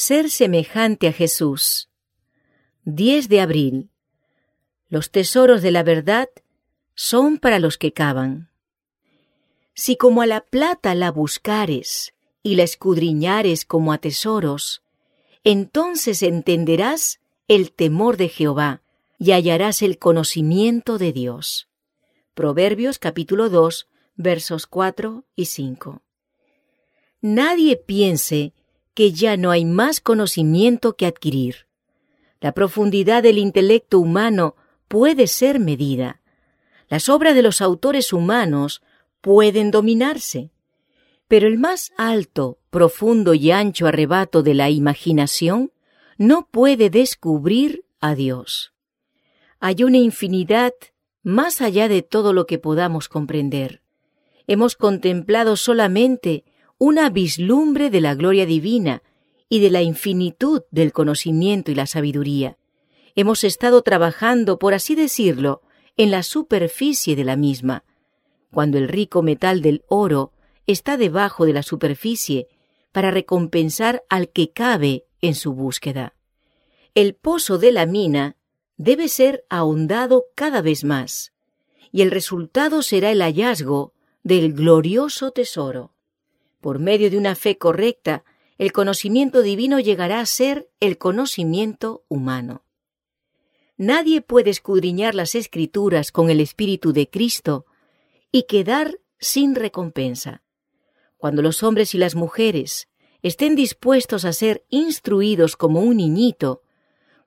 Ser semejante a Jesús. 10 de abril. Los tesoros de la verdad son para los que cavan. Si como a la plata la buscares y la escudriñares como a tesoros, entonces entenderás el temor de Jehová y hallarás el conocimiento de Dios. Proverbios capítulo 2 versos 4 y 5. Nadie piense que ya no hay más conocimiento que adquirir. La profundidad del intelecto humano puede ser medida. Las obras de los autores humanos pueden dominarse. Pero el más alto, profundo y ancho arrebato de la imaginación no puede descubrir a Dios. Hay una infinidad más allá de todo lo que podamos comprender. Hemos contemplado solamente una vislumbre de la gloria divina y de la infinitud del conocimiento y la sabiduría. Hemos estado trabajando, por así decirlo, en la superficie de la misma. Cuando el rico metal del oro está debajo de la superficie para recompensar al que cabe en su búsqueda. El pozo de la mina debe ser ahondado cada vez más, y el resultado será el hallazgo del glorioso tesoro. Por medio de una fe correcta, el conocimiento divino llegará a ser el conocimiento humano. Nadie puede escudriñar las escrituras con el Espíritu de Cristo y quedar sin recompensa. Cuando los hombres y las mujeres estén dispuestos a ser instruidos como un niñito,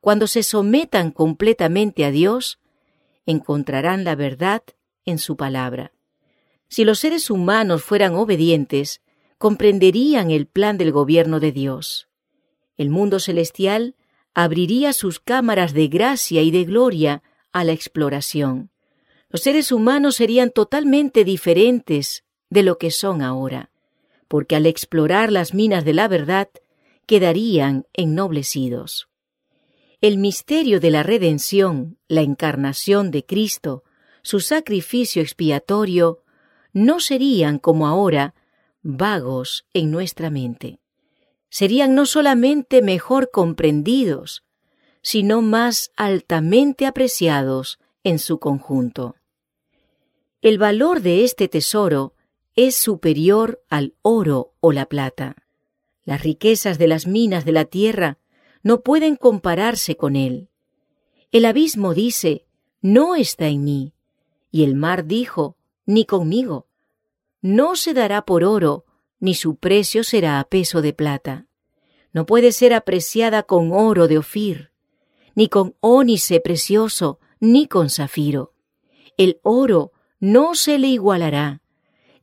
cuando se sometan completamente a Dios, encontrarán la verdad en su palabra. Si los seres humanos fueran obedientes, comprenderían el plan del gobierno de Dios. El mundo celestial abriría sus cámaras de gracia y de gloria a la exploración. Los seres humanos serían totalmente diferentes de lo que son ahora, porque al explorar las minas de la verdad quedarían ennoblecidos. El misterio de la redención, la encarnación de Cristo, su sacrificio expiatorio, no serían como ahora vagos en nuestra mente. Serían no solamente mejor comprendidos, sino más altamente apreciados en su conjunto. El valor de este tesoro es superior al oro o la plata. Las riquezas de las minas de la tierra no pueden compararse con él. El abismo dice, no está en mí, y el mar dijo, ni conmigo no se dará por oro, ni su precio será a peso de plata. No puede ser apreciada con oro de Ofir, ni con ónice precioso, ni con zafiro. El oro no se le igualará,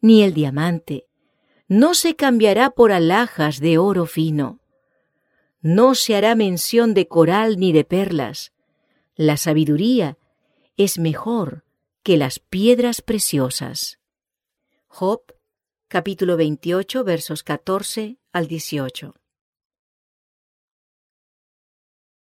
ni el diamante, no se cambiará por alhajas de oro fino. No se hará mención de coral ni de perlas. La sabiduría es mejor que las piedras preciosas. Job, capítulo 28, versos 14 al 18.